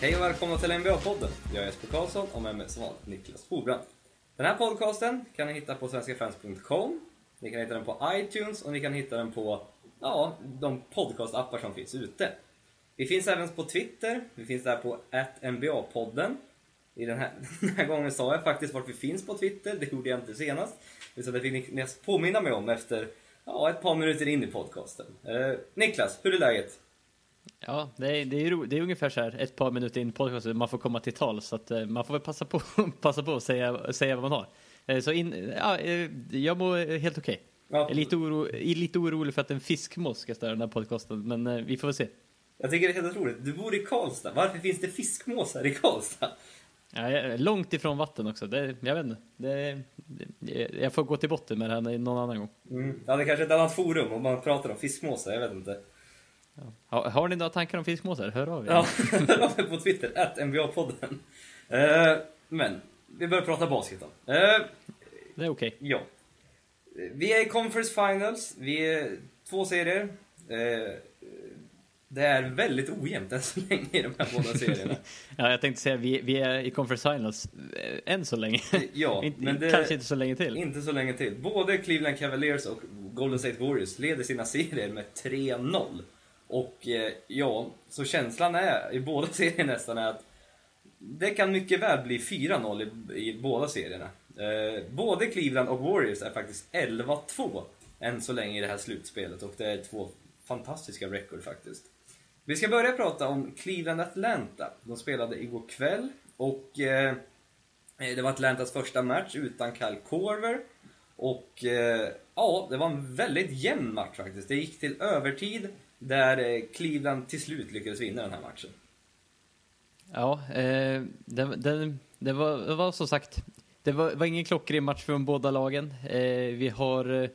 Hej och välkomna till NBA-podden. Jag är Jesper Karlsson och med mig som vanligt Niklas Hobrand. Den här podcasten kan ni hitta på svenskafans.com. Ni kan hitta den på iTunes och ni kan hitta den på ja, de podcastappar som finns ute. Vi finns även på Twitter. Vi finns där på NBA-podden. I den, här, den här gången sa jag faktiskt vart vi finns på Twitter. Det gjorde jag inte senast. Så det fick ni påminna mig om efter ja, ett par minuter in i podcasten. Eh, Niklas, hur är läget? Ja, det är, det, är, det är ungefär så här ett par minuter in i podcasten man får komma till tal så att eh, man får väl passa på, passa på att säga, säga vad man har. Eh, så in, ja, eh, jag mår helt okej. Okay. Ja. Lite, oro, är lite orolig för att en fiskmås ska störa den här podcasten, men vi får väl se. Jag tycker det är helt otroligt. Du bor i Karlstad. Varför finns det fiskmåsar i Karlstad? Ja, långt ifrån vatten också. Det, jag vet inte. Det, det, jag får gå till botten med det här någon annan gång. Mm. Ja, det är kanske är ett annat forum om man pratar om fiskmåsar. Jag vet inte. Ja. Har, ni några tankar om fiskmåsar? Hör av er. Ja, hör av er på Twitter, att NBA-podden. Uh, men, vi börjar prata basket då. Uh, det är okej. Okay. Ja. Vi är i Conference Finals, vi är två serier. Uh, det är väldigt ojämnt än så länge i de här båda serierna. ja, jag tänkte säga vi, vi är i Conference Finals än så länge. ja, men det, kanske inte så länge till. Inte så länge till. Både Cleveland Cavaliers och Golden State Warriors leder sina serier med 3-0. Och eh, ja, så känslan är i båda serierna nästan är att det kan mycket väl bli 4-0 i, i, båda serierna. Eh, både Cleveland och Warriors är faktiskt 11-2 än så länge i det här slutspelet och det är två fantastiska record faktiskt. Vi ska börja prata om Cleveland-Atlanta. De spelade igår kväll och eh, eh, det var Atlantas första match utan Kyle Korver. Och eh, ja, det var en väldigt jämn match faktiskt. Det gick till övertid där eh, Cleveland till slut lyckades vinna den här matchen. Ja, eh, det, det, det, var, det var som sagt, det var, var ingen klockren match från båda lagen. Eh, vi har eh,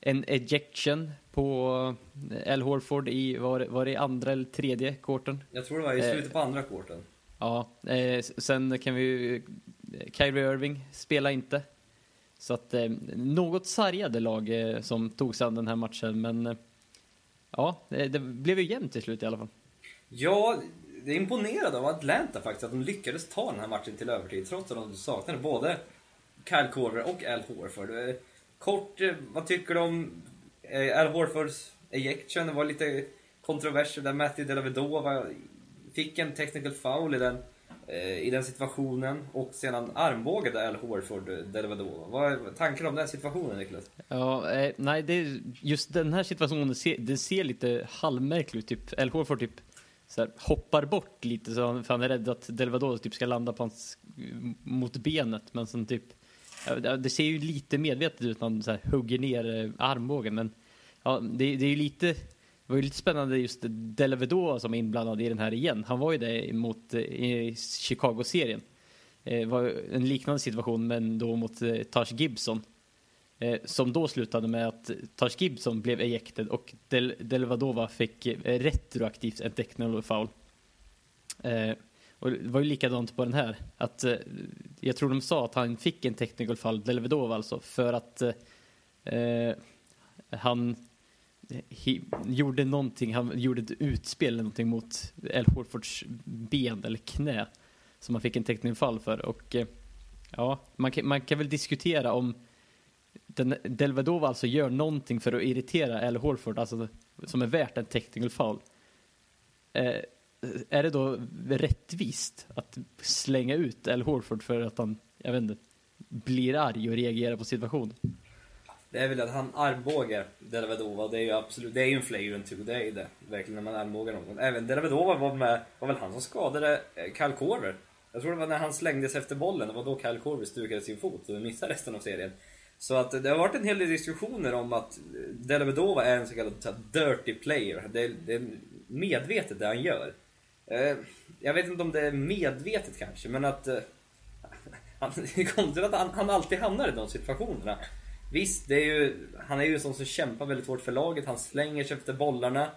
en ejection på eh, Al Horford i, var, var det andra eller tredje korten? Jag tror det var i slutet på andra korten. Ja, eh, sen kan vi Kyrie Irving spelar inte. Så att eh, något sargade lag eh, som tog sig an den här matchen, men ja, det blev ju jämnt till slut i alla fall. Ja, det är imponerad av Atlanta faktiskt, att de lyckades ta den här matchen till övertid, trots att de saknade både Kyle Korver och Al Horford. Eh, kort, eh, vad tycker du om eh, Al Horfords ejection? Det var lite kontroverser där Matthew Delavedova fick en technical foul i den Eh, i den situationen och sedan armbågade Al Horford eh, Delvedova. Vad är tanken om den situationen Niklas? Ja, eh, nej, det, just den här situationen ser, det ser lite halvmärklig ut. Typ, Al Horford typ så här, hoppar bort lite så han, för han är rädd att Delvedova typ ska landa på hans, eh, mot benet. Men sen typ, det ser ju lite medvetet ut när han så här, hugger ner eh, armbågen. Men ja, det, det är ju lite det var ju lite spännande just Delvedova som är inblandad i den här igen. Han var ju det mot eh, i Chicago-serien. Det var en liknande situation men då mot eh, Taj Gibson. Eh, som då slutade med att Taj Gibson blev ejected och Del Delvadova fick retroaktivt en technical foul. Och det var ju likadant på den här. Att, jag tror de sa att han fick en technical foul, Delvedova alltså, för att eh, han gjorde någonting, han gjorde ett utspel eller någonting mot El Horfords ben eller knä som han fick en technical fall för och eh, ja, man kan, man kan väl diskutera om den, Delvedova alltså gör någonting för att irritera El Horford, alltså som är värt en technical foul. Eh, är det då rättvist att slänga ut El Horford för att han, jag vet inte, blir arg och reagerar på situationen? Det är väl att han armbågar Delavedova, det är ju absolut, det är ju en flagrant two, det är det. Verkligen när man armbågar någon. Även Delavedova var med, var väl han som skadade eh, Kyle Korver. Jag tror det var när han slängdes efter bollen, det var då Kyle Korver stukade sin fot och missade resten av serien. Så att det har varit en hel del diskussioner om att Delavedova är en så kallad dirty player. Det är, det är medvetet det han gör. Eh, jag vet inte om det är medvetet kanske, men att... Eh, han, det är konstigt att han, han alltid hamnar i de situationerna. Visst, det är ju, han är ju en sån som kämpar väldigt hårt för laget. Han slänger sig efter bollarna.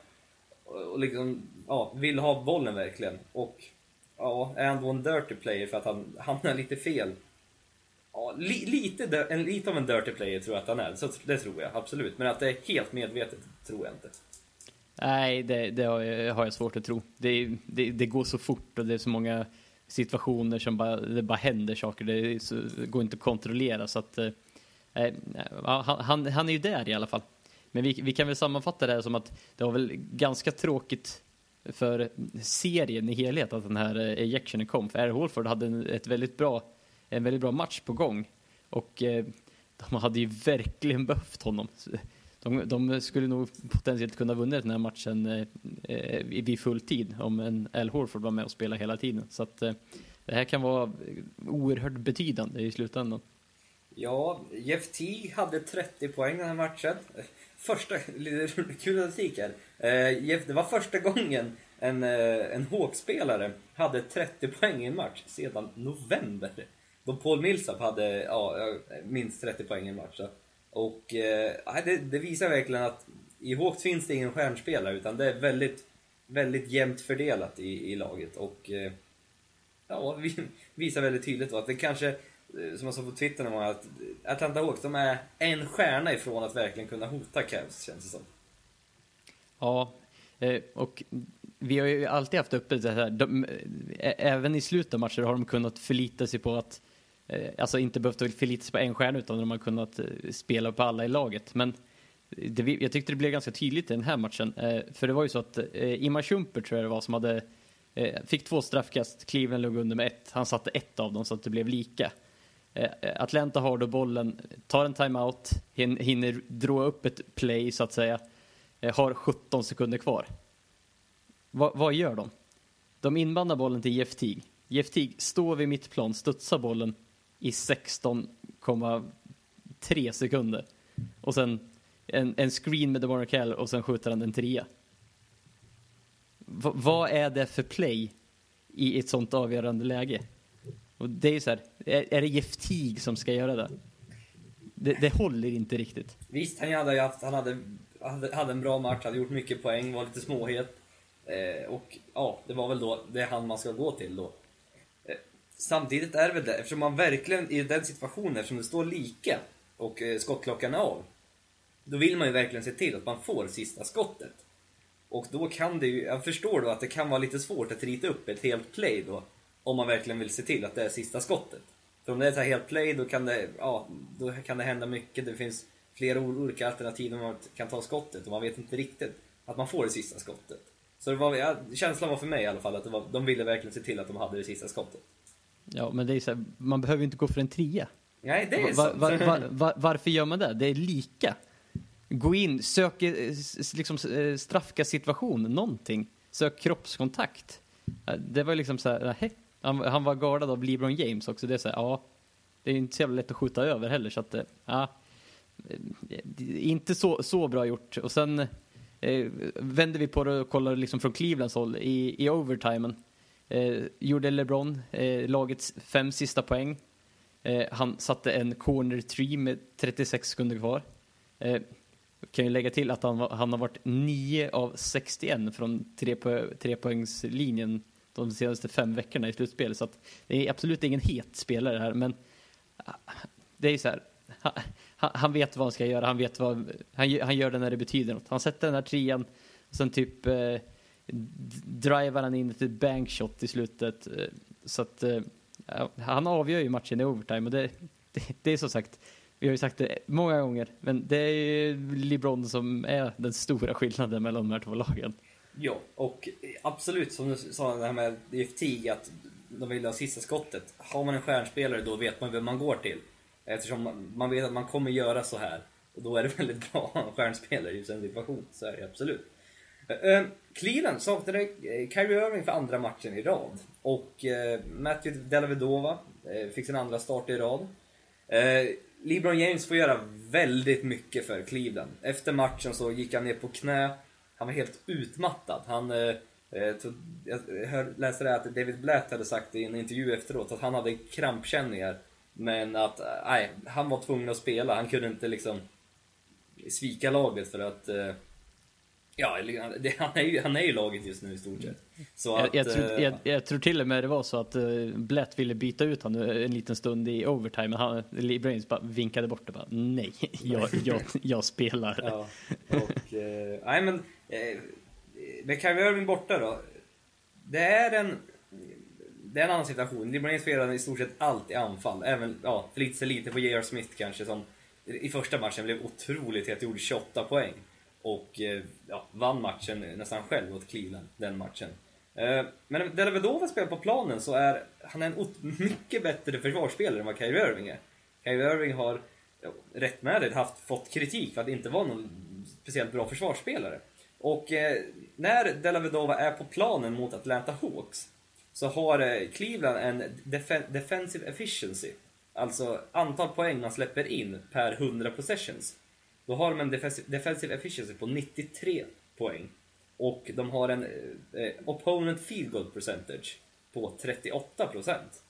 Och liksom, ja, vill ha bollen verkligen. Och ja, är han då en dirty player för att han hamnar lite fel? Ja, li, lite, en, lite av en dirty player tror jag att han är. Så, det tror jag absolut. Men att det är helt medvetet tror jag inte. Nej, det, det har, jag, har jag svårt att tro. Det, det, det, går så fort och det är så många situationer som bara, det bara händer saker. Det, så, går inte att kontrollera så att eh, eh, han, han är ju där i alla fall. Men vi, vi kan väl sammanfatta det här som att det var väl ganska tråkigt för serien i helhet att den här eh, ejectionen kom. För Air Holford hade en, ett väldigt bra, en väldigt bra match på gång. Och eh, de hade ju verkligen behövt honom. De, de skulle nog potentiellt kunna vunnit den här matchen eh, eh, vid full tid om en Al Horford var med och spelade hela tiden. Så att eh, det här kan vara oerhört betydande i slutändan. Ja, Jeff T hade 30 poäng den här matchen. Första, Lite kul statistik här. Eh, Jeff, det var första gången en, eh, en Hawks-spelare hade 30 poäng i en match sedan november. Då Paul Millsap hade ja, eh, minst 30 poäng i en match. Och eh, det, det, visar verkligen att i Hawks finns det ingen stjärnspelare utan det är väldigt, väldigt jämnt fördelat i, i laget. Och eh, ja, vi, visar väldigt tydligt att det kanske, Eh, som jag såg på Twitter någon gång, att Atlanta Hawks de är en stjärna ifrån att verkligen kunna hota Cavs, känns det som. Ja, eh, och vi har ju alltid haft uppe det här, de, eh, även i slutet av matcher har de kunnat förlita sig på att alltså inte behövt förlita sig på en stjärna utan de har kunnat spela på alla i laget. Men det, jag tyckte det blev ganska tydligt i den här matchen. För det var ju så att Ima Schumper tror jag det var som hade fick två straffkast, Cleveland låg under med ett. Han satte ett av dem så att det blev lika. Eh, Atlanta har då bollen, tar en timeout, hinner dra upp ett play så att säga, eh, har 17 sekunder kvar. Va, vad gör de? De inbandar bollen till Jeff Teague. Jeff Teague står vid mittplan, studsar bollen i 16,3 sekunder. Och sen en, en screen med DeMar Kell och sen skjuter han en trea. Va, vad är det för play i ett sånt avgörande läge? Och det är så här, är, är det Jeff Teague som ska göra det? det? Det håller inte riktigt. Visst, han hade, haft, han hade, hade en bra match, hade gjort mycket poäng, var lite småhet. Eh, och ja, det var väl då det är han man ska gå till då. Eh, samtidigt är det väl det, eftersom man verkligen i den situationen, eftersom det står lika och eh, skottklockan är av, då vill man ju verkligen se till att man får sista skottet. Och då kan det ju, jag förstår då att det kan vara lite svårt att rita upp ett helt play då, om man verkligen vill se till att det är sista skottet. För om det är ett helt play, då kan det, ja, då kan det hända mycket. Det finns flera olika alternativ där man kan ta skottet och man vet inte riktigt att man får det sista skottet. Så det var, ja, känslan var för mig i alla fall att var, de ville verkligen se till att de hade det sista skottet. Ja, men det är så här, man behöver inte gå för en trea. Nej, det är var, var, var, var, Varför gör man det? Det är lika. Gå in, sök eh, liksom, eh, straffka situation, någonting. Sök kroppskontakt. Det var liksom så här, nej. Han, han var gardad av LeBron James också. Det är så här, ja. Det är inte så jävla lätt att skjuta över heller, så att, eh, ja. Eh, inte så, så bra gjort. Och sen eh, vänder vi på det och kollar liksom från Clevelands håll i, i overtimen. Eh, gjorde LeBron eh, lagets fem sista poäng. Eh, han satte en corner tree med 36 sekunder kvar. Eh, kan ju lägga till att han, han har varit 9 av 61 från tre trepoängslinjen de senaste fem veckorna i slutspel. Så att det är absolut ingen het spelare här, men ah, det är ju så här. Han, han vet vad han ska göra, han vet vad, han, han gör det när det betyder något. Han sätter den här trean, och sen typ eh, drivar han in ett bankshot i slutet. Eh, så att eh, han avgör ju matchen i overtime och det, det, det, är som sagt, vi har ju sagt det många gånger, men det är ju LeBron som är den stora skillnaden mellan de här två lagen. Ja, och absolut som du sa det här med DFT, att de vill ha sista skottet. Har man en stjärnspelare då vet man vem man går till. Eftersom man vet att man kommer göra så här. Och då är det väldigt bra att ha en stjärnspelare i en situation. Så är det absolut. Eh, eh, Cleveland saknade eh, Kyrie Irving för andra matchen i rad. Och Matthew Dellavedova fick sin andra start i rad. LeBron James får göra väldigt mycket för Cleveland. Efter matchen så gick han ner på knä. Han var helt utmattad. Han, tog, jag hör, läste det att David Blatt hade sagt i en intervju efteråt att han hade krampkänningar. Men att nej, han var tvungen att spela. Han kunde inte liksom svika laget för att Ja, han, är ju, han är ju laget just nu i stort sett. Så jag, jag, tror, eh, jag, jag, tror till och med det var så att Blatt ville byta ut honom en liten stund i overtime, men han, Brains bara vinkade bort det bara nej, jag, jag, spelar. Ja, och, nej men Eh, med Kyrie Irving borta då. Det är en... Det är en annan situation. LeBron spelar i stort sett allt i anfall. Även, ja, förlitar sig lite på J.R. Smith kanske som i första matchen blev otroligt het, gjorde 28 poäng. Och eh, ja, vann matchen nästan själv åt Cleveland, den matchen. Eh, men när Dellavedova spelar på planen så är han en mycket bättre försvarsspelare än vad Kyrie Irving är. Kyrie Irving har, ja, rättmätigt, haft, fått kritik för att inte vara någon speciellt bra försvarsspelare. Och eh, när Delavedova är på planen mot Atlanta Hawks så har eh, Cleveland en def defensive efficiency, alltså antal poäng man släpper in per 100 possessions. Då har de en defensive efficiency på 93 poäng. Och de har en eh, eh opponent field goal percentage på 38 procent.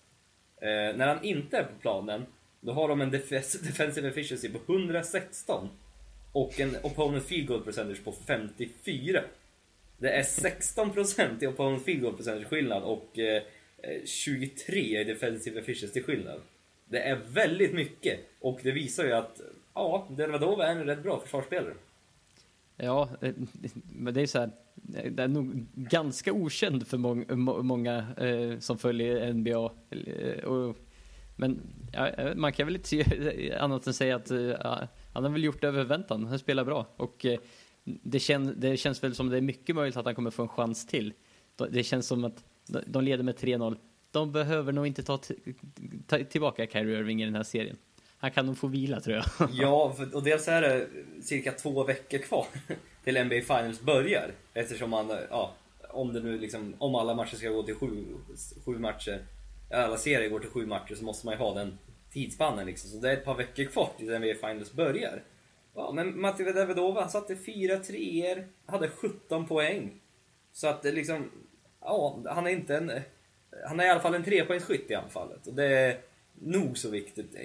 Eh, när han inte är på planen, då har de en def defensive efficiency på 116 och en opponent field goal percentage på 54. Det är 16% i opponent field goal percentage skillnad och eh, eh 23 i defensive efficiency skillnad. Det är väldigt mycket och det visar ju att ja, Delvadova är en rätt bra försvarsspelare. Ja, eh, men det är så här, det är nog ganska okänd för mång, många eh, som följer NBA. Eh, och, men ja, eh, man kan väl inte annat än säga att eh, han har väl gjort det över väntan. Han spelar bra och eh, det, kän, det känns väl som det är mycket möjligt att han kommer få en chans till. Det känns som att de leder med 3-0. De behöver nog inte ta, ta tillbaka Kyrie Irving i den här serien. Han kan nog få vila tror jag. Ja, och dels är det cirka två veckor kvar till NBA Finals börjar. Eftersom man, eh, ja, om det nu liksom, om alla matcher ska gå till sju, sju matcher, alla serier går till sju matcher så måste man ju ha den tidsspannen liksom. Så det är ett par veckor kvar tills NBA Finals börjar. Ja, men Matti Davidova, han satte fyra treor, hade 17 poäng. Så att det liksom, ja, han är inte en, han är i alla fall en trepoängsskytt i anfallet. Och det är nog så viktigt.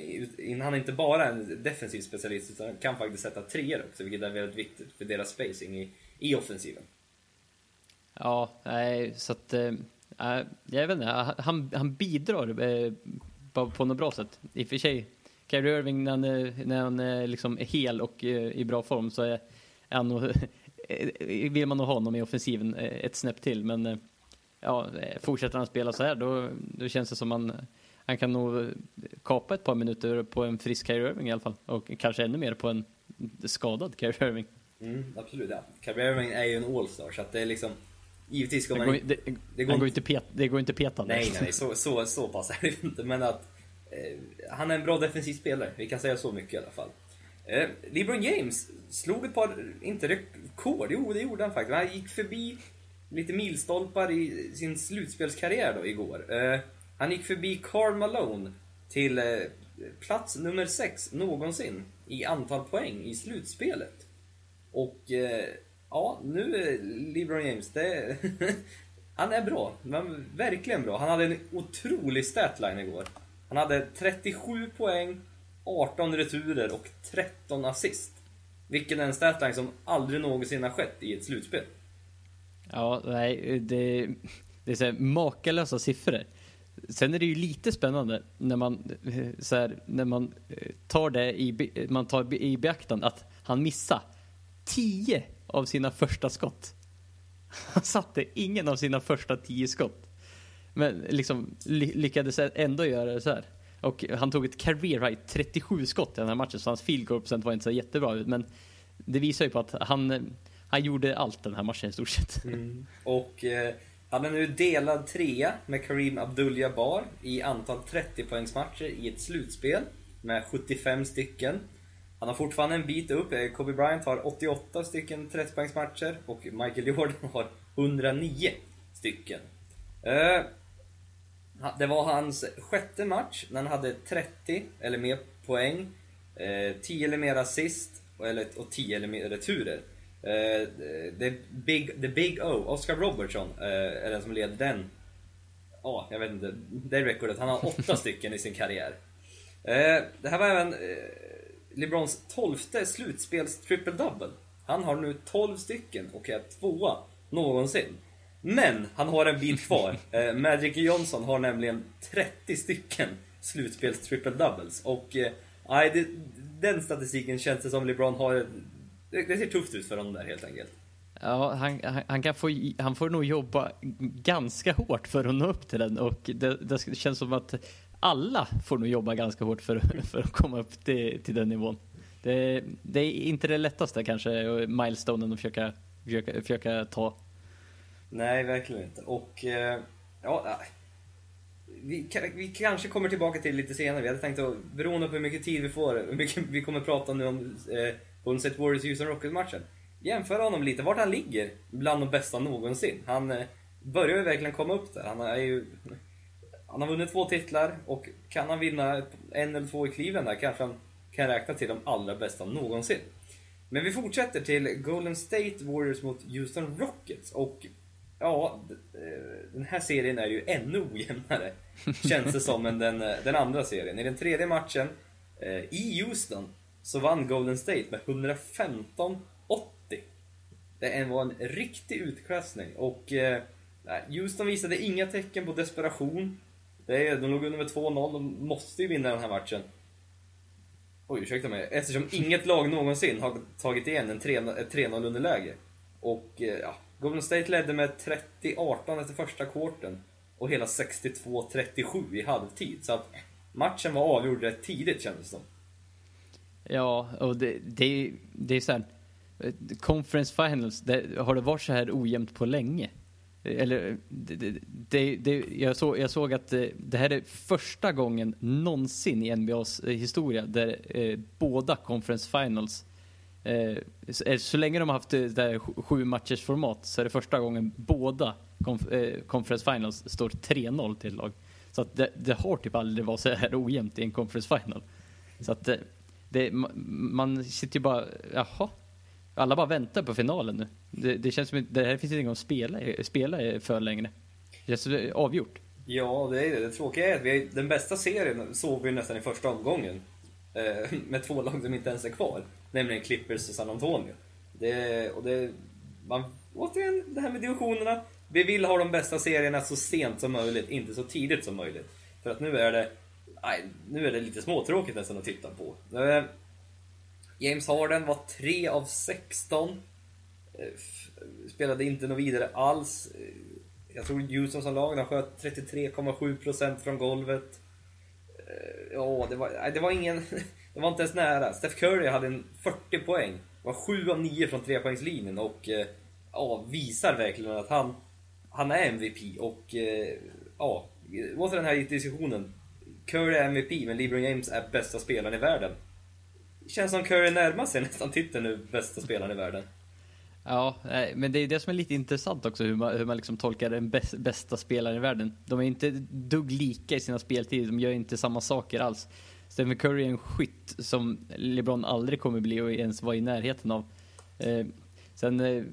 Han är inte bara en defensiv specialist utan kan faktiskt sätta treor också, vilket är väldigt viktigt för deras spacing i, i offensiven. Ja, nej, så att, äh, jag vet inte, han, han bidrar eh, på, på något bra sätt. I och för sig, Kyrie Irving när han, när han eh, liksom är hel och eh, i bra form så är, är han nog, vill man nog ha honom i offensiven eh, ett snäpp till. Men ja, fortsätter han spela så här då, då känns det som man han kan nog kapa ett par minuter på en frisk Kyrie Irving i alla fall. Och kanske ännu mer på en skadad Kyrie Irving. Mm, absolut, ja. Kyrie Irving är ju en All-star så att det är liksom Givetvis ska man... Går, det, det, går, går inte pet, det går inte petande. Nej, nej, så, så, så pass är det inte. Men att eh, han är en bra defensiv spelare. Vi kan säga så mycket i alla fall. Eh, LeBron James slog ett par, inte rekord, jo det gjorde han faktiskt. Han gick förbi lite milstolpar i sin slutspelskarriär då igår. Eh, han gick förbi Karl Malone till eh, plats nummer 6 någonsin i antal poäng i slutspelet. Och eh, ja, nu LeBron James, det, han är bra. Men verkligen bra. Han hade en otrolig statline igår. Han hade 37 poäng, 18 returer och 13 assist. Vilken är en statline som aldrig någonsin har skett i ett slutspel. Ja, nej, det, det är så här makalösa siffror. Sen är det ju lite spännande när man, så här, när man eh, tar det i, man tar i beaktande att han missade 10 av sina första skott. Han satte ingen av sina första tio skott. Men liksom lyckades ändå göra det så här. Och han tog ett career high 37 skott i den här matchen så hans field goal procent var inte så jättebra ut. Men det visar ju på att han, han gjorde allt den här matchen i stort sett. Mm. Och eh han är nu delad trea med Kareem Abdul-Jabbar i antal 30-poängsmatcher i ett slutspel med 75 stycken. Han har fortfarande en bit upp. Eh, Kobe Bryant har 88 stycken 30-poängsmatcher och Michael Jordan har 109 stycken. Eh, det var hans sjätte match när han hade 30 eller mer poäng, 10 eh, eller mer assist och 10 eller mer returer. The, big, the Big O, Oscar Robertson, är den som leder den. Ja, jag vet inte. Det rekordet. Han har åtta stycken i sin karriär. Det här var även LeBrons tolfte slutspels triple double. Han har nu 12 stycken och är tvåa någonsin. Men han har en bit kvar. Magic Johnson har nämligen 30 stycken slutspels triple doubles. Och nej, den statistiken känns det som LeBron har det, det ser tufft ut för honom där helt enkelt. Ja, han, han, han, kan få, han får nog jobba ganska hårt för att nå upp till den och det, det känns som att alla får nog jobba ganska hårt för, för att komma upp till, till den nivån. Det, det är inte det lättaste kanske, milestonen att försöka, försöka, försöka ta. Nej, verkligen inte. Och eh, ja, vi, vi, kanske kommer tillbaka till det lite senare. Vi hade tänkt att, beroende på hur mycket tid vi får, hur mycket vi kommer prata nu om eh, Golden State Warriors Houston Rockets-matchen. Jämföra honom lite, vart han ligger bland de bästa någonsin. Han eh, börjar ju verkligen komma upp där. Han är ju... Han har vunnit två titlar och kan han vinna en eller två i Cleveland där kanske han kan räkna till de allra bästa någonsin. Men vi fortsätter till Golden State Warriors mot Houston Rockets och ja, eh, den här serien är ju ännu ojämnare känns det som än den, eh, den andra serien. I den tredje matchen eh, i Houston så vann Golden State med 115-80. Det var en riktig utklassning och Houston visade inga tecken på desperation. Det är, de låg under med 2-0, de måste ju vinna den här matchen. Oj, ursäkta mig. Eftersom inget lag någonsin har tagit igen en 3-0 underläge. Och eh, ja, Golden State ledde med 30-18 efter första kvarten och hela 62-37 i halvtid. Så att matchen var avgjord rätt tidigt kändes det som. Ja, och det, det, det är så här, eh, Conference Finals, det, har det varit så här ojämnt på länge? Eller, det, det, det, jag, såg, jag såg att eh, det här är första gången någonsin i NBAs eh, historia där eh, båda Conference Finals Eh, eh så länge de har haft det där sju matchers format så är det första gången båda konf eh, Conference Finals står 3-0 till lag. Så att det, det, har typ aldrig varit så här ojämnt i en Conference Final. Så att det, det, man sitter ju bara, jaha. Alla bara väntar på finalen nu. Det, det känns som att det här finns inget att spela, spela för längre. Det känns avgjort. Ja, det är det. Det tråkiga är att vi, den bästa serien såg vi nästan i första omgången. Eh, med två lag som inte ens är kvar. Nämligen Clippers och San Antonio. Det, och det, man, återigen, det här med divisionerna. Vi vill ha de bästa serierna så sent som möjligt, inte så tidigt som möjligt. För att nu är det, nej, nu är det lite småtråkigt nästan att titta på. Eh, James Harden var 3 av 16. Eh, spelade inte något vidare alls. Eh, jag tror Houston som lag, de sköt 33,7% från golvet. Eh, ja, det var, det var ingen... Det var inte ens nära. Steph Curry hade en 40 poäng. Var 7 av 9 från trepoängslinjen och ja, visar verkligen att han, han är MVP. Och ja, åter den här diskussionen. Curry är MVP, men LeBron James är bästa spelaren i världen. Känns som Curry närmar sig nästan titeln nu, bästa spelaren i världen. Ja, men det är det som är lite intressant också, hur man, hur man liksom tolkar den bästa spelaren i världen. De är inte dugg lika i sina speltider, de gör inte samma saker alls. Stephen Curry är en skytt som LeBron aldrig kommer bli och ens vara i närheten av. Eh, sen eh,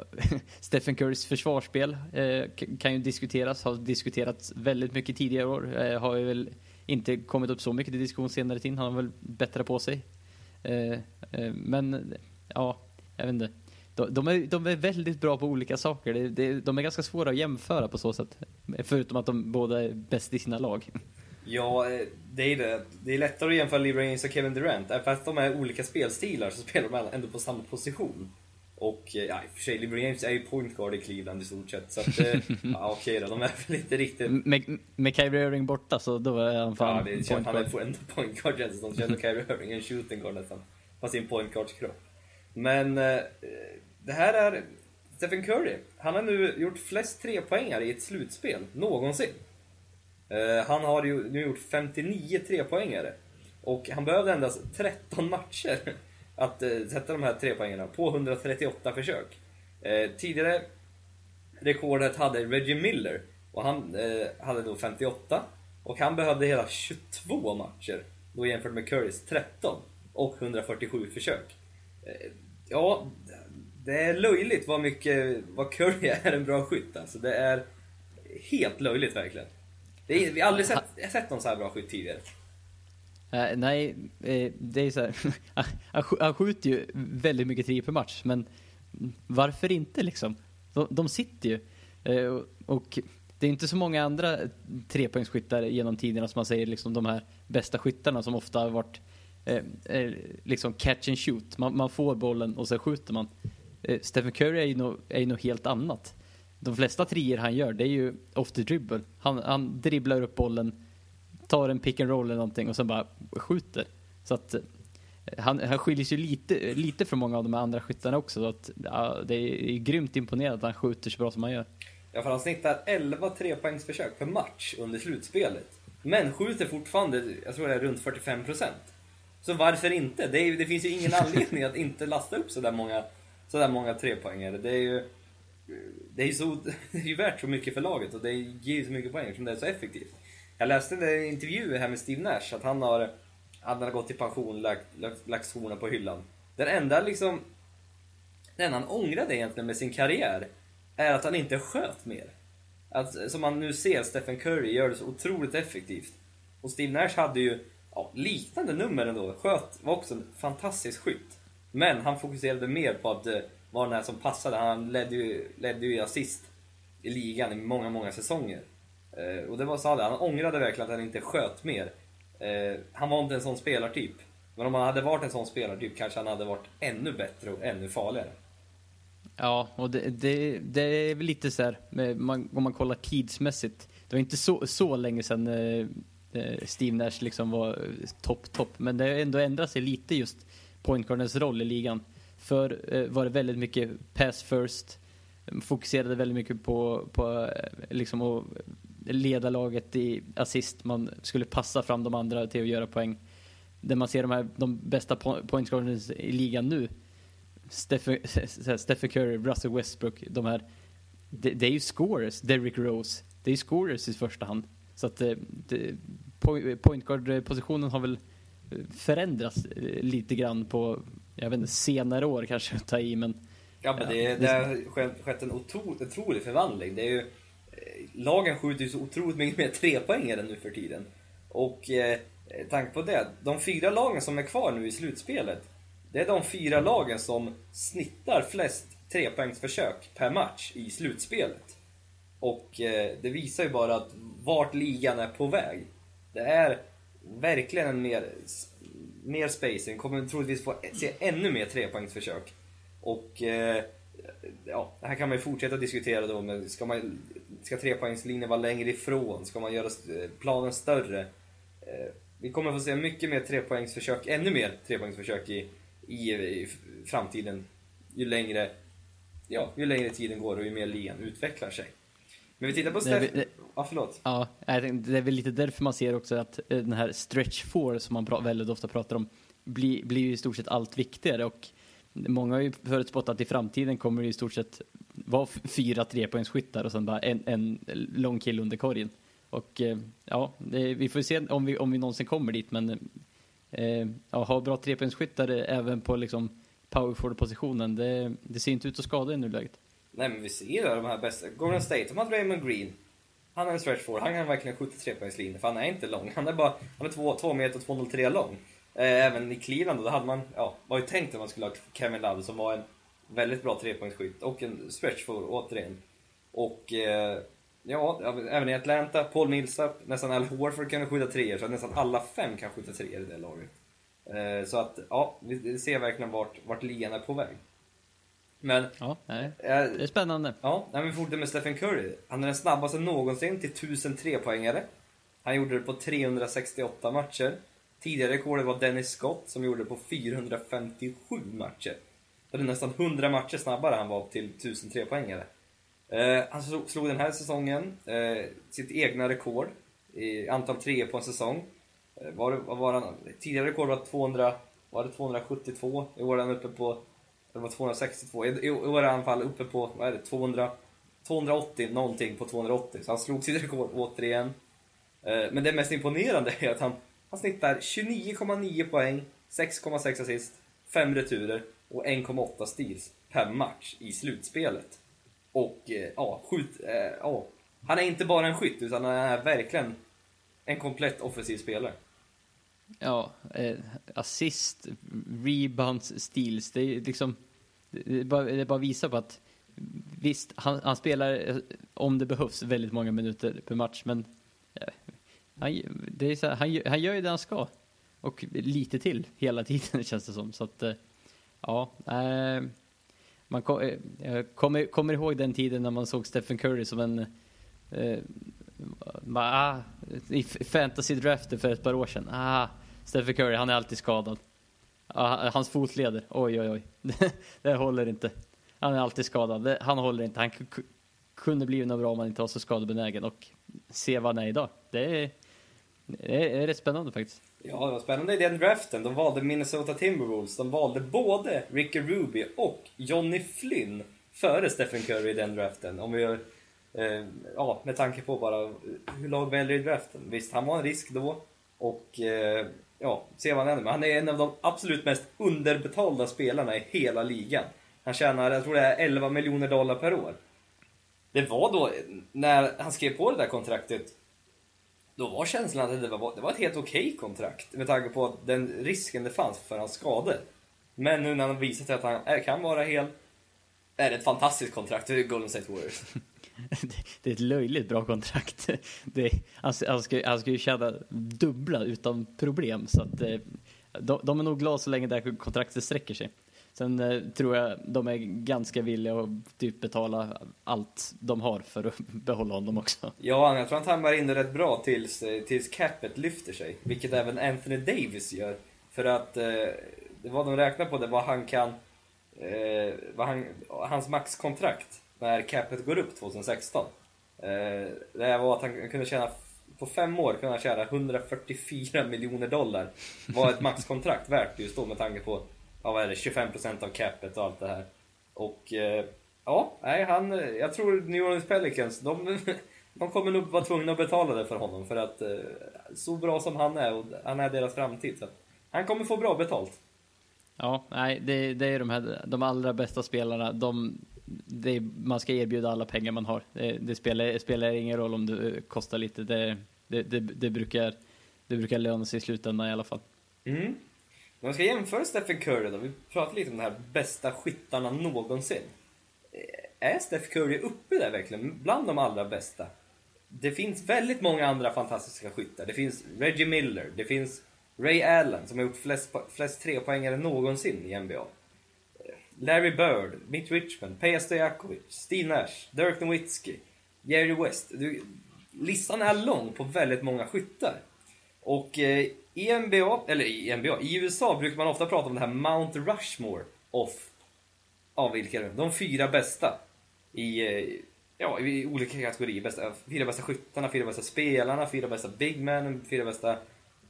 Stephen Currys försvarsspel eh, kan ju diskuteras, har diskuterats väldigt mycket tidigare år. Eh, har ju väl inte kommit upp så mycket till diskussion senare tid, han har väl bättre på sig. Eh, eh, men ja, jag vet inte. De, de, är, de är väldigt bra på olika saker. Det, det, de är ganska svåra att jämföra på så sätt. Förutom att de båda är bäst i sina lag. Ja, eh, det är det. Det är lättare att jämföra LeBron James och Kevin Durant. Fast de är olika spelstilar så spelar de ändå på samma position. Och eh, ja, i och för sig, LeBron James är ju point guard i Cleveland i stort sett. Så att, eh, ja okej då, de är väl inte riktigt... Med, med Kyrie Irving borta så då är han fan Ja, det känns, han är ändå point guard känns det som. Känns Kyrie Irving en shooting guard nästan. Fast i en point guards kropp. Men eh, det här är Stephen Curry. Han har nu gjort flest trepoängare i ett slutspel någonsin. Eh, han har ju nu gjort 59 trepoängare. Och han behövde endast 13 matcher att eh, sätta de här tre poängen på 138 försök. Eh, tidigare rekordet hade Reggie Miller och han eh, hade då 58. Och han behövde hela 22 matcher då jämfört med Currys 13 och 147 försök. Eh, ja, det är löjligt vad mycket vad Curry är en bra skytt alltså. Det är helt löjligt verkligen. Det är, vi har aldrig sett, sett någon så här bra skytt tidigare. Uh, nej, uh, det är så här. han skjuter ju väldigt mycket tre per match, men varför inte liksom? De, de sitter ju. Uh, och det är inte så många andra trepoängsskyttar genom tiderna som man säger liksom de här bästa skyttarna som ofta har varit liksom catch and shoot. Man, man får bollen och sen skjuter man. eh, Stephen Curry är ju något, no helt annat. De flesta trier han gör, det är ju off the dribble. Han, han dribblar upp bollen, tar en pick and roll eller någonting och sen bara skjuter. Så att eh, han, han skiljer sig lite, lite från många av de andra skyttarna också. Så att, ja, det är grymt imponerande att han skjuter så bra som han gör. Ja, för han snittar 11 trepoängsförsök per match under slutspelet. Men skjuter fortfarande, jag tror det är runt 45 procent. Så varför inte? Det, är, det, finns ju ingen anledning att inte lasta upp sådär många, sådär många trepoängare. Det är ju det är, så, det är ju värt så mycket för laget och det ger ju så mycket poäng eftersom det är så effektivt. Jag läste en intervju här med Steve Nash att han har, han har gått i pension, lagt, lagt, lagt skorna på hyllan. Den enda liksom, den han ångrade egentligen med sin karriär är att han inte sköt mer. Att, som man nu ser Stephen Curry gör det så otroligt effektivt. Och Steve Nash hade ju ja, liknande nummer ändå. Sköt, var också en fantastisk skytt. Men han fokuserade mer på att eh, vara den här som passade. Han ledde ju, ledde ju assist i ligan i många, många säsonger. Eh, och det var så han ångrade verkligen att han inte sköt mer. Eh, han var inte en sån spelartyp. Men om han hade varit en sån spelartyp kanske han hade varit ännu bättre och ännu farligare. Ja, och det, det, det är väl lite så här, man, om man kollar tidsmässigt. Det var inte så, så länge sedan eh, eh Steve Nash liksom var topp, topp. Men det har ändå ändrat sig lite just pointguardens roll i ligan. För eh, var det väldigt mycket pass first, fokuserade väldigt mycket på, på liksom att leda laget i assist, man skulle passa fram de andra till att göra poäng. Där man ser de här, de bästa pointguards i ligan nu, Stephen, Stephen Curry, Russell Westbrook, de här, det, det är ju scorers, Derrick Rose, det är ju scorers i första hand. Så att eh, det, point guard-positionen har väl förändrats lite grann på jag vet inte, senare år kanske att ta i men... Ja men det, det har skett en otrolig, förvandling. Det är ju, eh, Eh, lagen skjuter ju så otroligt mycket mer trepoängare nu för tiden. Och eh, eh, tanke på det, de fyra lagen som är kvar nu i slutspelet, det är de fyra lagen som snittar flest trepoängsförsök per match i slutspelet. Och eh, det visar ju bara att vart ligan är på väg. Det är verkligen en mer mer spacing, kommer troligtvis få se ännu mer trepoängsförsök. Och eh, ja, här kan man ju fortsätta diskutera då, men ska, man, ska trepoängslinjen vara längre ifrån? Ska man göra planen större? Eh, vi kommer få se mycket mer trepoängsförsök, ännu mer trepoängsförsök i, i, i framtiden ju längre, ja, ju längre tiden går och ju mer ligan utvecklar sig. Men vi tittar på Steff... Ja, förlåt. Ja, det är väl lite därför man ser också att eh, den här stretch four som man väldigt ofta pratar om blir, blir ju i stort sett allt viktigare och många har ju förutspått att i framtiden kommer det i stort sett var fyra trepoängsskyttar och sen bara en, en lång kill under korgen. Och eh, ja, vi får se om vi, om vi någonsin kommer dit men eh, ja, ha bra trepoängsskyttar även på liksom powerforward-positionen, det, det ser inte ut att skada i nuläget. Nej men vi ser ju de här bästa. Golden State, de hade Raymond Green. Han är en stretch forward. Han kan verkligen skjuta trepoängslinjen för han är inte lång. Han är bara han är 2 meter och 203 lång. Eh, även i Cleveland då hade man, ja, var ju tänkt att man skulle ha Kevin Love som var en väldigt bra trepoängsskytt och en stretch forward återigen. Och eh, ja, även i Atlanta, Paul Millsap, nästan Al Horford kan skjuta treor så nästan alla fem kan skjuta treor i det laget. Eh, så att ja, vi ser verkligen vart, vart ligan är på väg. Men... Ja, nej. det är spännande. Ja, nej, vi fortsätter med Stephen Curry. Han är den snabbaste någonsin till 1003 poängare. Han gjorde det på 368 matcher. Tidigare rekordet var Dennis Scott som gjorde det på 457 matcher. Det är nästan 100 matcher snabbare han var till 1003 poängare. Eh, han slog den här säsongen eh, sitt egna rekord i antal treor på en säsong. Eh, var, var han, tidigare rekord var 200, var det 272. I år är han uppe på det var 262. I år är han i alla fall uppe på, vad är det, 200, 280 någonting på 280. Så han slog sitt rekord återigen. Eh, men det mest imponerande är att han, han snittar 29,9 poäng, 6,6 assist, 5 returer och 1,8 steals per match i slutspelet. Och eh, ja, skjut, eh, ja, han är inte bara en skytt utan han är verkligen en komplett offensiv spelare. Ja, eh, assist, rebounds, steals. Det är liksom... Det bara, det bara visar på att visst, han, han, spelar eh, om det behövs väldigt många minuter per match, men eh, han, det är så här, han, han gör ju det han ska. Och lite till hela tiden känns det som. Så att, eh, ja. Eh, Man kom, eh, kommer, kommer ihåg den tiden när man såg Stephen Curry som en... Eh, bara, ah, I fantasy-draften för ett par år sedan. Ah, Stephen Curry, han är alltid skadad. Ah, hans fotleder, oj oj oj. det håller inte. Han är alltid skadad. Han håller inte. Han kunde bli något bra om han inte var så skadebenägen. Och se vad han är idag. Det är, det är rätt spännande faktiskt. Ja, det var spännande i den draften. De valde Minnesota Timberwolves. De valde både Ricky Ruby och Johnny Flynn före Stephen Curry i den draften. Om vi gör, eh, ja, med tanke på bara hur lag väljer i draften. Visst, han var en risk då. Och eh, ja, se vad han händer. Men han är en av de absolut mest underbetalda spelarna i hela ligan. Han tjänar, jag tror det är 11 miljoner dollar per år. Det var då, när han skrev på det där kontraktet, då var känslan att det var, det var ett helt okej okay kontrakt med tanke på den risken det fanns för hans skador. Men nu när han visat sig att han är, kan vara hel, är det ett fantastiskt kontrakt för Golden State Warriors. det är ett löjligt bra kontrakt. Det, han, han, ska, han ska ju tjäna dubbla utan problem. Så att, eh, de, de är nog glada så länge det här kontraktet sträcker sig. Sen eh, tror jag de är ganska villiga att typ betala allt de har för att behålla honom också. Ja, jag tror att han var inne rätt bra tills, eh, tills capet lyfter sig. Vilket även Anthony Davis gör. För att eh, det de räknar på det, vad han kan... Eh, vad han, hans maxkontrakt när capet går upp 2016. Eh, det var att han kunde tjäna på fem år kunde han tjäna 144 miljoner dollar. Var ett maxkontrakt värt just då med tanke på ja, vad är det, 25% av capet och allt det här. Och eh, ja, nej, han, jag tror New Orleans Pelicans, de, de kommer nog vara tvungna att betala det för honom för att eh, så bra som han är och han är deras framtid. Så han kommer få bra betalt. Ja, nej, det, det är de här de allra bästa spelarna. De, det, man ska erbjuda alla pengar man har. Det, det spelar, spelar, ingen roll om det kostar lite. Det, det, det, brukar, det brukar löna sig i slutändan i alla fall. Mm. Om man ska jämföra Stephen Curry då, vi pratar lite om de här bästa skyttarna någonsin. Eh, är Steph Curry uppe där verkligen, bland de allra bästa? Det finns väldigt många andra fantastiska skyttar. Det finns Reggie Miller, det finns Ray Allen som har gjort flest, flest trepoängare någonsin i NBA. Eh, Larry Bird, Mitt Richmond, Peja Stojakovic, Steve Nash, Dirk Nowitzki, Jerry West. Du, listan är lång på väldigt många skyttar. Och eh, i NBA, eller i NBA, i USA brukar man ofta prata om det här Mount Rushmore of, av vilka de fyra bästa i, eh, ja, i olika kategorier. Bästa, fyra bästa skyttarna, fyra bästa spelarna, fyra bästa bigmen, fyra bästa,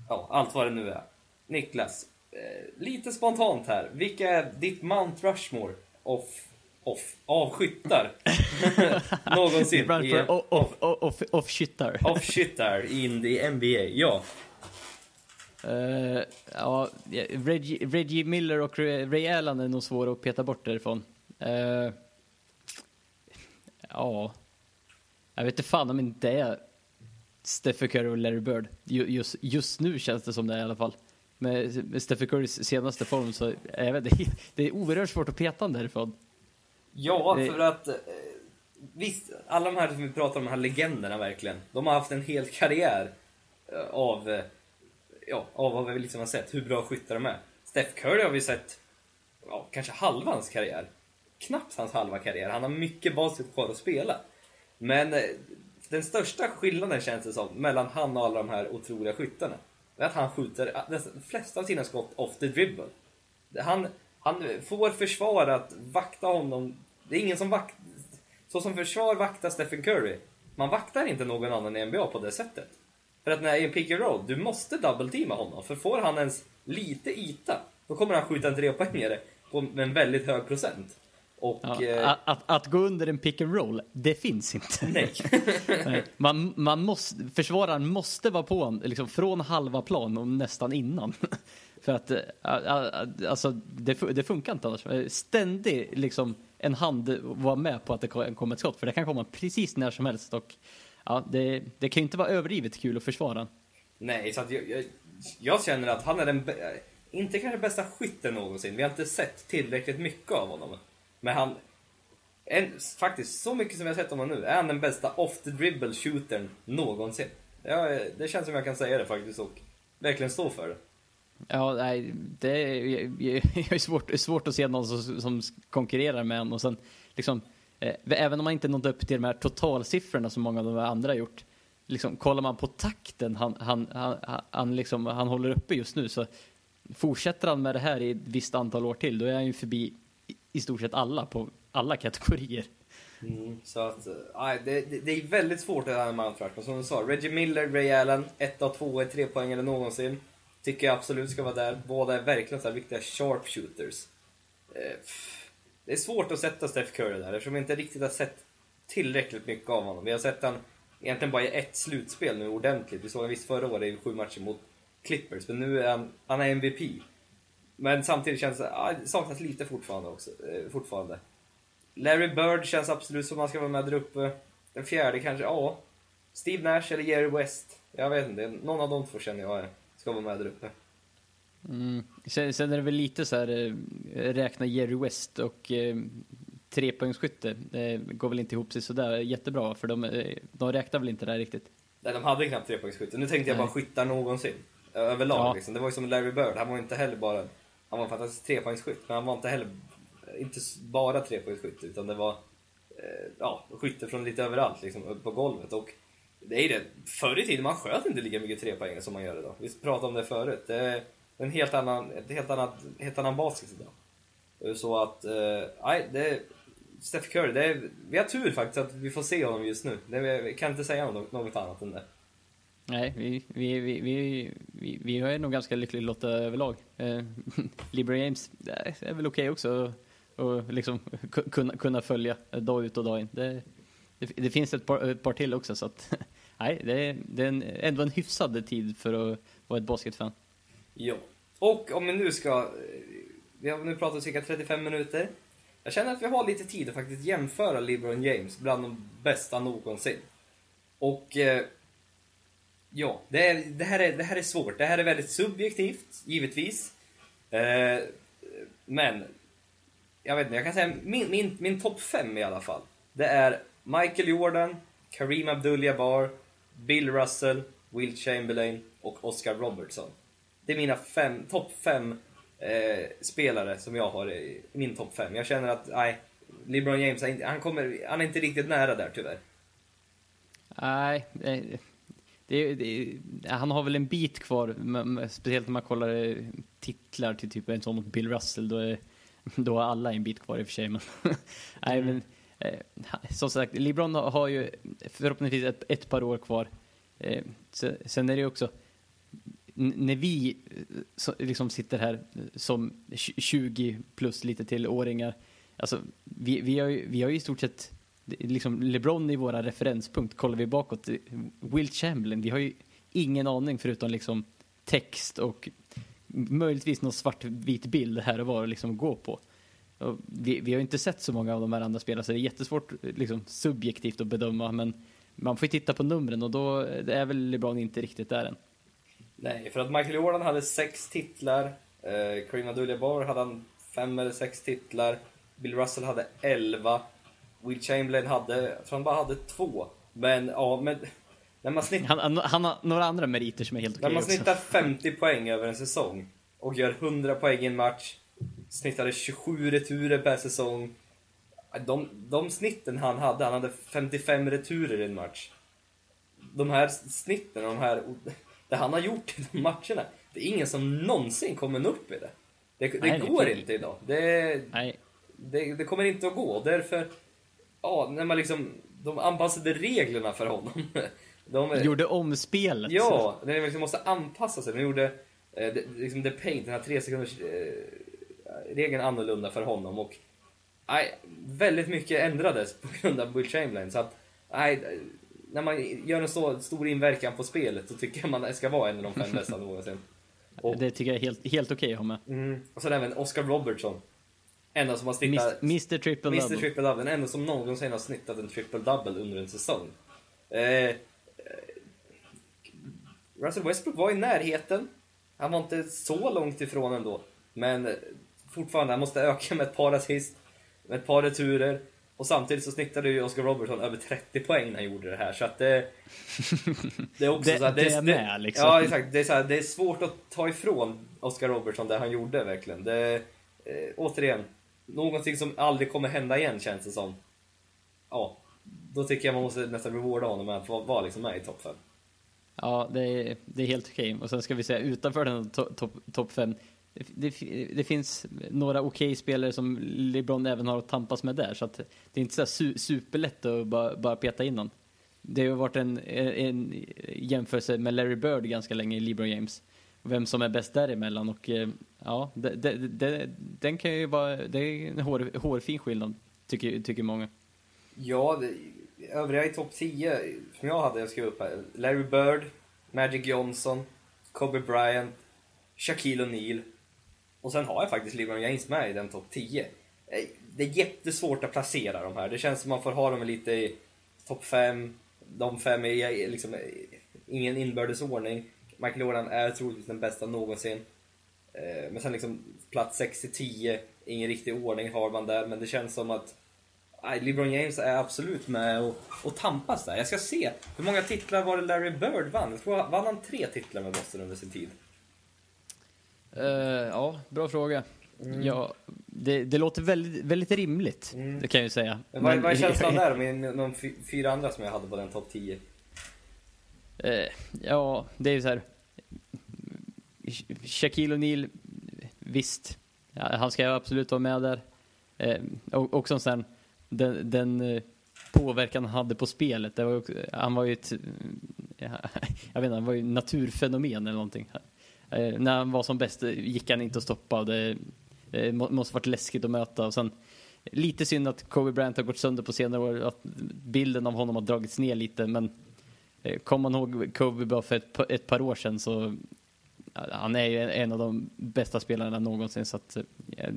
ja, allt vad det nu är. Niklas, eh, lite spontant här. Vilka är ditt Mount Rushmore of off, av skyttar någonsin. Off, off, off, off. Off skyttar in the NBA, ja. Uh, ja, Reggie, Reggie, Miller och Ray Allen är nog svåra att peta bort därifrån. Uh, ja, jag vet inte fan om inte det är Stephen Curry och Larry Bird. Just, just nu känns det som det i alla fall. Med, med Stephen Currys senaste form så är det, det är oerhört svårt att peta honom därifrån. Ja, för att eh, visst, alla de här som vi pratar om, de här legenderna verkligen, de har haft en hel karriär av ja, av vad vi liksom har sett, hur bra skyttar de är. Steph Curry har vi sett, ja, kanske halva hans karriär. Knappt hans halva karriär. Han har mycket basket kvar att spela. Men eh, den största skillnaden känns det som, mellan han och alla de här otroliga skyttarna, är att han skjuter de flesta av sina skott off the dribble. Han, han får försvar att vakta honom. Det är ingen som vaktar... Så som försvar vaktar Stephen Curry. Man vaktar inte någon annan i NBA på det sättet. För att när i en pick and roll, du måste double-teama honom. För får han ens lite yta, då kommer han skjuta en trepoängare med en väldigt hög procent. Och, ja, eh, att, att, gå under en pick and roll, det finns inte. Nej. nej. Man, man måste, försvararen måste vara på liksom från halva plan och nästan innan. För att alltså, det, det funkar inte annars. Ständigt liksom en hand vara med på att det kommer ett skott, för det kan komma precis när som helst. Och ja, det, det kan ju inte vara överdrivet kul att försvara Nej, så att jag, jag, jag känner att han är den, inte kanske bästa skytten någonsin. Vi har inte sett tillräckligt mycket av honom. Men han, en, faktiskt, så mycket som har sett honom nu, är han den bästa off the dribble shootern någonsin. Ja, det känns som jag kan säga det faktiskt och verkligen stå för det. Ja, nej, det är, jag, jag är svårt, svårt att se någon som, som konkurrerar med en och sen liksom, Eh, även om man inte nått upp till de här totalsiffrorna som många av de andra har gjort, liksom, kollar man på takten han, han, han, han, liksom, han håller uppe just nu så fortsätter han med det här i ett visst antal år till, då är han ju förbi i, stort sett alla på alla kategorier. Mm, så att, äh, det, det, det, är väldigt svårt det här med Mount Som du sa, Reggie Miller, Ray Allen, 1 av två tre poäng eller någonsin. Tycker jag absolut ska vara där. Båda är verkligen så här viktiga sharpshooters. Eh, det är svårt att sätta Steph Curry där eftersom vi inte riktigt har sett tillräckligt mycket av honom. Vi har sett han egentligen bara i ett slutspel nu ordentligt. Vi såg honom visst förra året i sju matcher mot Clippers, men nu är han, han är MVP. Men samtidigt känns det, ah, det saknas lite fortfarande också. Eh, fortfarande. Larry Bird känns absolut som han ska vara med där uppe. Den fjärde kanske, ja. Steve Nash eller Jerry West. Jag vet inte, någon av de två känner jag ska vara med där uppe. Mm. Sen, sen, är det väl lite så här, eh, räkna Jerry West och eh, trepoängsskytte. Det går väl inte ihop sig sådär jättebra, för de, eh, de räknar väl inte det här riktigt. Nej, de hade knappt trepoängsskytte. Nu tänkte jag Nej. bara skyttar någonsin. Överlag ja. liksom. Det var ju som Larry Bird, han var inte heller bara... Han var en fantastisk trepoängsskytt, men han var inte heller inte bara trepoängsskytt utan det var eh, ja, skytte från lite överallt liksom, på golvet. Och det är det, förr i tiden man sköt inte lika mycket trepoängare som man gör idag. Vi pratade om det förut. Det en helt annan, ett helt annat, helt annan basket idag. Så att, eh, nej, eh, det Steph Curry, det är, vi har tur faktiskt att vi får se honom just nu. Det, vi kan inte säga något, något annat än det. Nej, vi, vi, vi, vi, vi, vi är nog ganska lyckligt lottade överlag. Eh, Libra James det är väl okej okay också att liksom kunna, kunna följa dag ut och dag in. Det, det, det finns ett par, ett par till också så att nej, det det är en, ändå en hyfsad tid för att vara ett basketfan. Ja, och om vi nu ska, eh, vi har nu pratat cirka 35 minuter. Jag känner att vi har lite tid att faktiskt jämföra LeBron James bland de bästa någonsin. Och eh, ja, det, är, det, här är, det här är svårt. Det här är väldigt subjektivt, givetvis. Eh, men jag vet inte, jag kan säga min, min, min topp 5 i alla fall. Det är Michael Jordan, Kareem Abdul-Jabbar, Bill Russell, Will Chamberlain och Oscar Robertson. Det är mina fem, topp fem eh, spelare som jag har i min topp fem. Jag känner att, nej, LeBron James, han, kommer, han är inte riktigt nära där tyvärr. Nej, det, det, det, han har väl en bit kvar, speciellt när man kollar titlar till typ en sån mot Bill Russell. Då är, Då har alla en bit kvar i och för sig, men... Nej, men eh, som sagt, LeBron har ju förhoppningsvis ett, ett par år kvar. Eh, sen är det ju också, när vi eh, så, liksom sitter här eh, som 20 plus lite till åringar, alltså vi, vi, har, ju, vi har ju i stort sett liksom LeBron i våra referenspunkt, kollar vi bakåt, eh, Will Chamberlain, vi har ju ingen aning förutom liksom text och möjligtvis någon svartvit bild här och var liksom gå på. Och vi, vi har inte sett så många av de här andra spelarna så det är jättesvårt liksom, subjektivt att bedöma men man får ju titta på numren och då är väl LeBron inte riktigt där än. Nej, för att Michael Jordan hade sex titlar, eh, Kareem Abdul-Jabbar hade han fem eller sex titlar, Bill Russell hade elva, Will Chamberlain hade, jag tror han bara hade två. Men ja, men när man snittar... Han, han, har några andra meriter som är helt okej När man snittar 50 poäng över en säsong och gör 100 poäng i en match, snittade 27 returer per säsong. De, de snitten han hade, han hade 55 returer i en match. De här snitten, de här, det han har gjort i de matcherna, det är ingen som någonsin kommer upp i det. Det, det Nej, går det inte idag. Det, det, det, kommer inte att gå. Därför, ja, när man liksom, de anpassade reglerna för honom. De gjorde om spelet. Ja, de liksom måste anpassa sig. De gjorde eh, liksom The Paint, den här tre sekunders eh, regeln annorlunda för honom. Och nej, väldigt mycket ändrades på grund av Will Chamberlain. Så att, nej, när man gör en så stor inverkan på spelet så tycker jag man ska vara en av de fem bästa någonsin. Och, det tycker jag är helt, helt okej okay att ha med. Mm, och sen även Oscar Robertson. Enda som har snittat... Mr Triple Double. Mr Triple Double. Den enda som någonsin har snittat en Triple Double under en säsong. Eh, Russell Westbrook var i närheten. Han var inte så långt ifrån ändå. Men fortfarande, han måste öka med ett par assist, med ett par returer. Och samtidigt så snittade ju Oscar Robertson över 30 poäng när han gjorde det här. Så att det... Det är också Det- så här, det är med, liksom. Ja, exakt. Det är, så här, det är svårt att ta ifrån Oscar Robertson det han gjorde verkligen. Det, eh, återigen, någonting som aldrig kommer hända igen känns det som. Ja, då tycker jag man måste nästan rewarda honom med att vara liksom med i topp 5. Ja, det är, det är helt okej. Och sen ska vi säga utanför den topp top, top fem, det, det, det finns några okej spelare som LeBron även har att tampas med där. Så att det är inte så su, superlätt att bara, bara peta in någon. Det har varit en, en jämförelse med Larry Bird ganska länge i LeBron James. Vem som är bäst däremellan och eh, ja, det, det, det, den kan ju vara, det är en hår, hårfin skillnad tycker, tycker många. Ja, det, övriga i topp 10 som jag hade, jag skrev upp här. Larry Bird, Magic Johnson, Kobe Bryant, Shaquille O'Neal. Och sen har jag faktiskt LeBron James med i den topp 10. Eh, det är jättesvårt att placera de här. Det känns som man får ha dem lite i topp 5. De fem är eh, liksom eh, ingen inbördes ordning. Michael Jordan är troligtvis den bästa någonsin. Men sen liksom plats 6 till 10, ingen riktig ordning har man där. Men det känns som att Nej, LeBron James är absolut med och, och tampas där. Jag ska se. Hur många titlar var det Larry Bird vann? Jag tror, vann han tre titlar med Boston under sin tid? Eh, ja, bra fråga. Ja, det, det låter väldigt, väldigt rimligt, det kan jag ju säga. Men vad, är känslan där med de fy- fyra andra som jag hade på den topp 10? Eh, ja, det är ju så här. Sha- Shaquille O'Neal, visst. Ja, han ska absolut vara med där. Eh, och också en sån här, den, den påverkan han hade på spelet. Var, också- han var ju ett, ja, jag vet inte, han var ju naturfenomen eller någonting. Eh, när han var som bäst eh, gick han inte att stoppa. Det, eh, måste varit läskigt att möta. Och sen, lite synd att Kobe Bryant har gått sönder på senare år. Att bilden av honom har dragits ner lite. Men Eh, Kommer man ihåg Kobe bara för ett, ett par år sedan så eh, han är ju en, av de bästa spelarna någonsin så att eh,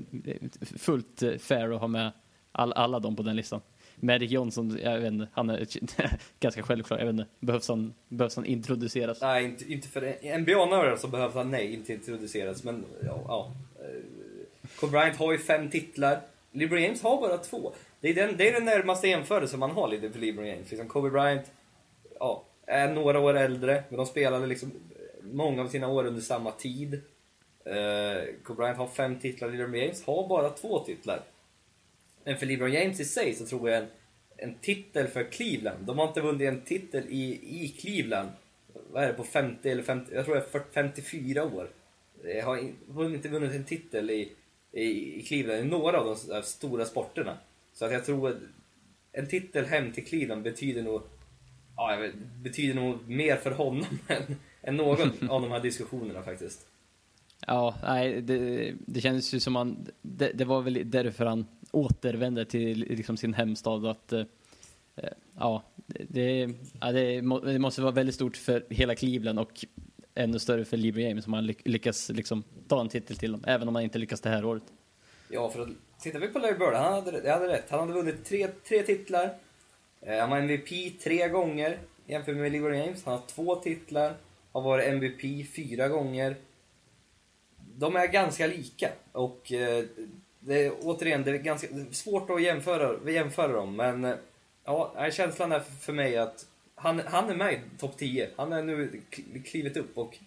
det är fullt fair att ha med all, alla dem på den listan. Magic Johnson, jag vet inte, han är ganska självklar, jag vet inte, behövs han, behövs han introduceras? Nej, inte, inte för NBA-nördar så behövs han nej, inte introduceras. Men ja, ja. Eh, Kobe Bryant har ju fem titlar. LeBron James har bara två. Det är den, det är den närmaste jämförelsen man har lite för LeBron James. Liksom Kobe Bryant ja, är några år äldre, men de spelade liksom många av sina år under samma tid. Uh, Kobe Bryant har fem titlar, LeBron James har bara två titlar. Men för LeBron James i sig så tror jag en, en titel för Cleveland. De har inte vunnit en titel i, i Cleveland. Vad är det på 50 eller 50, jag tror det är 54 år. De har inte vunnit en titel i, i, i Cleveland i några av de eh, stora sporterna. Så att jag tror att en titel hem till Cleveland betyder nog, ja, vet, betyder nog mer för honom än, än någon av de här diskussionerna faktiskt. Ja, nej, det, det känns ju som han, det, det var väl därför han återvänder till liksom sin hemstad att eh, eh, ja, det, ja det, må, det måste vara väldigt stort för hela Cleveland och ännu större för LeBron James om han lyckas liksom ta en titel till dem, även om han inte lyckas det här året. Ja, för att tittar vi på Larry Bird, han hade, jag hade rätt. Han hade vunnit tre, tre titlar. Eh, han var MVP tre gånger jämfört med LeBron James. Han har två titlar. Har varit MVP fyra gånger. De är ganska lika och det är, återigen, det är ganska svårt att jämföra, jämföra dem. Men eh, ja, känslan är för mig att han, han är med i topp 10. Han är nu klivit upp och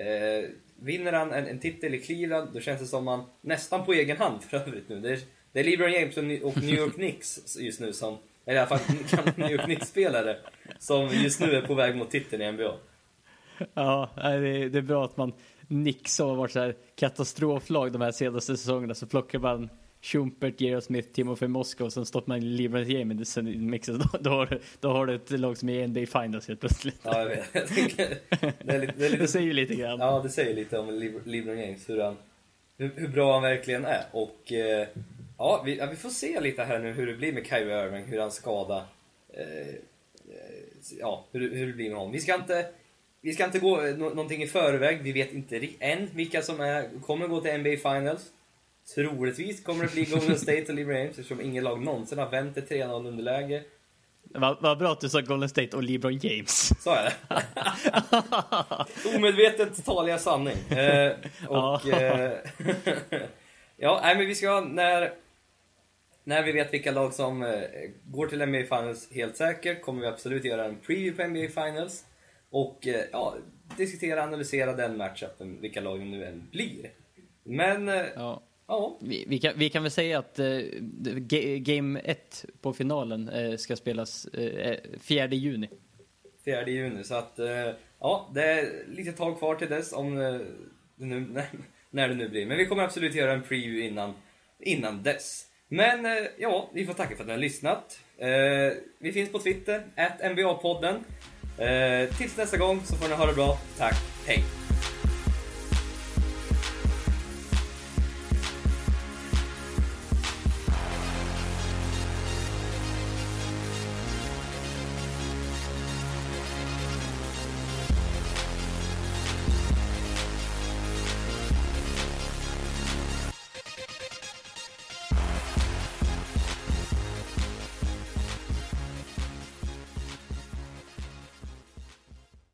eh, vinner han en, en titel i Cleveland, då känns det som han nästan på egen hand för övrigt nu. Det är, det är LeBron James och New York Knicks just nu som, eller i alla fall gamla New York Knicks-spelare, som just nu är på väg mot titeln i NBA. Ja, det är, det är bra att man Knicks har varit så här katastroflag de här senaste säsongerna så plockar man Schumpert, J.R. Smith, Timofey Moskva och sen stoppar man LeBron James i mixen. Då, då, har, då har du ett lag som är i NBA Finals helt plötsligt. Ja, jag vet. Jag tänker, det är lite, det är Det lite säger ju lite grann. Ja, det säger lite om LeBron James, hur, han, hur, hur bra han verkligen är. Och eh, ja vi, ja, vi får se lite här nu hur det blir med Kyrie Irving, hur han skada eh, eh, ja, hur, hur det blir med honom. Vi ska inte, vi ska inte gå eh, nå- någonting i förväg, vi vet inte än vilka som är, kommer gå till NBA Finals. Troligtvis kommer det bli Golden State och LeBron James eftersom inget lag någonsin har vänt ett 3-0 underläge. Vad vad bra att du sa Golden State och LeBron James. Så är det. Omedvetet talar jag sanning. Eh, och, eh, ja, nej, men vi ska, när, när vi vet vilka lag som eh, går till NBA Finals helt säkert kommer vi absolut göra en preview på NBA Finals. Och eh, ja, diskutera, analysera den matchupen, vilka lag det nu än blir. Men, eh, Ja. ja. Vi, vi, kan, vi kan väl säga att eh, Game 1 på finalen eh, ska spelas eh, 4 juni. 4 juni. Så att, eh, ja, det är lite tag kvar till dess om eh, det nu, när det nu blir. Men vi kommer absolut göra en preview innan, innan dess. Men eh, ja, vi får tacka för att ni har lyssnat. Eh, vi finns på Twitter, NBA-podden. Eh, tills nästa gång så får ni ha det bra. Tack, hej!